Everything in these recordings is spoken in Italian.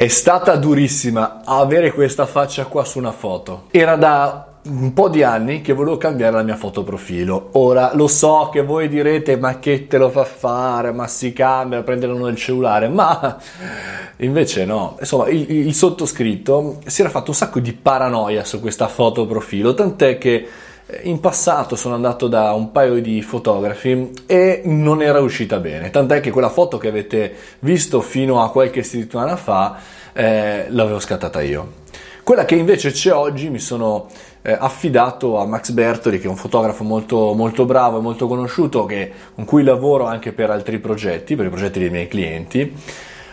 È stata durissima avere questa faccia qua su una foto. Era da un po' di anni che volevo cambiare la mia fotoprofilo. Ora lo so che voi direte: ma che te lo fa fare? Ma si cambia, prendere uno del cellulare. Ma invece no. Insomma, il, il sottoscritto si era fatto un sacco di paranoia su questa fotoprofilo, tant'è che in passato sono andato da un paio di fotografi e non era uscita bene, tant'è che quella foto che avete visto fino a qualche settimana fa eh, l'avevo scattata io. Quella che invece c'è oggi mi sono eh, affidato a Max Bertoli, che è un fotografo molto, molto bravo e molto conosciuto, che, con cui lavoro anche per altri progetti, per i progetti dei miei clienti.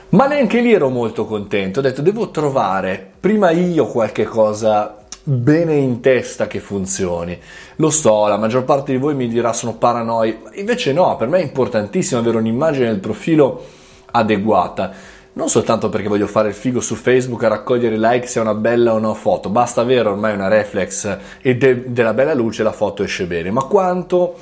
Ma neanche lì ero molto contento, ho detto devo trovare prima io qualche cosa bene in testa che funzioni. Lo so, la maggior parte di voi mi dirà sono paranoi, invece no, per me è importantissimo avere un'immagine del profilo adeguata. Non soltanto perché voglio fare il figo su Facebook a raccogliere like se è una bella o no foto, basta avere ormai una reflex e de- della bella luce la foto esce bene, ma quanto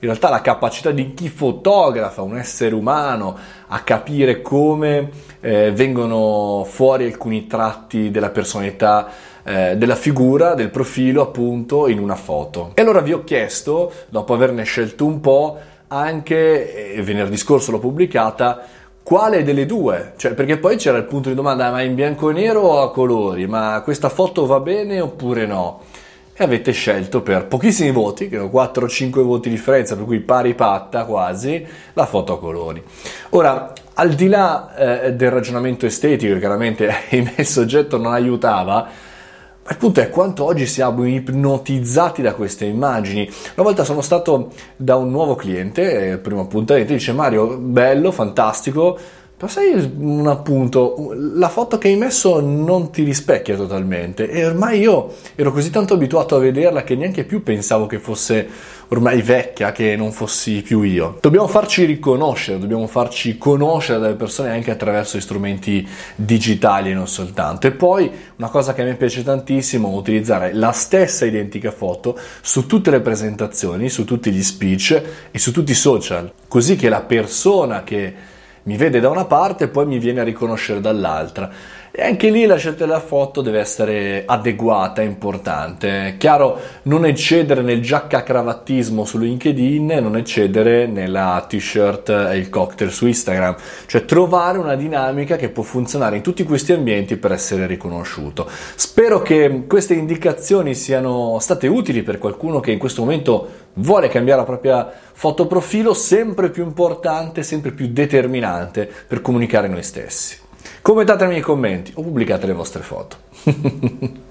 in realtà la capacità di chi fotografa un essere umano a capire come eh, vengono fuori alcuni tratti della personalità eh, della figura, del profilo appunto in una foto. E allora vi ho chiesto, dopo averne scelto un po', anche, e venerdì scorso l'ho pubblicata, quale delle due? Cioè, perché poi c'era il punto di domanda, ma in bianco e nero o a colori? Ma questa foto va bene oppure no? E avete scelto per pochissimi voti, che ho 4-5 voti di differenza, per cui pari patta quasi, la foto a colori. Ora, al di là eh, del ragionamento estetico, che chiaramente il soggetto non aiutava, il punto è quanto oggi siamo ipnotizzati da queste immagini. Una volta sono stato da un nuovo cliente, il primo appuntamento, dice Mario, bello, fantastico, però sai un appunto, la foto che hai messo non ti rispecchia totalmente e ormai io ero così tanto abituato a vederla che neanche più pensavo che fosse ormai vecchia, che non fossi più io. Dobbiamo farci riconoscere, dobbiamo farci conoscere dalle persone anche attraverso strumenti digitali e non soltanto. E poi una cosa che a me piace tantissimo è utilizzare la stessa identica foto su tutte le presentazioni, su tutti gli speech e su tutti i social, così che la persona che mi vede da una parte e poi mi viene a riconoscere dall'altra. E anche lì la scelta della foto deve essere adeguata, importante. Chiaro, non eccedere nel giacca cravattismo su LinkedIn, non eccedere nella t-shirt e il cocktail su Instagram. Cioè trovare una dinamica che può funzionare in tutti questi ambienti per essere riconosciuto. Spero che queste indicazioni siano state utili per qualcuno che in questo momento vuole cambiare la propria fotoprofilo, sempre più importante, sempre più determinante per comunicare noi stessi. Commentate nei commenti o pubblicate le vostre foto.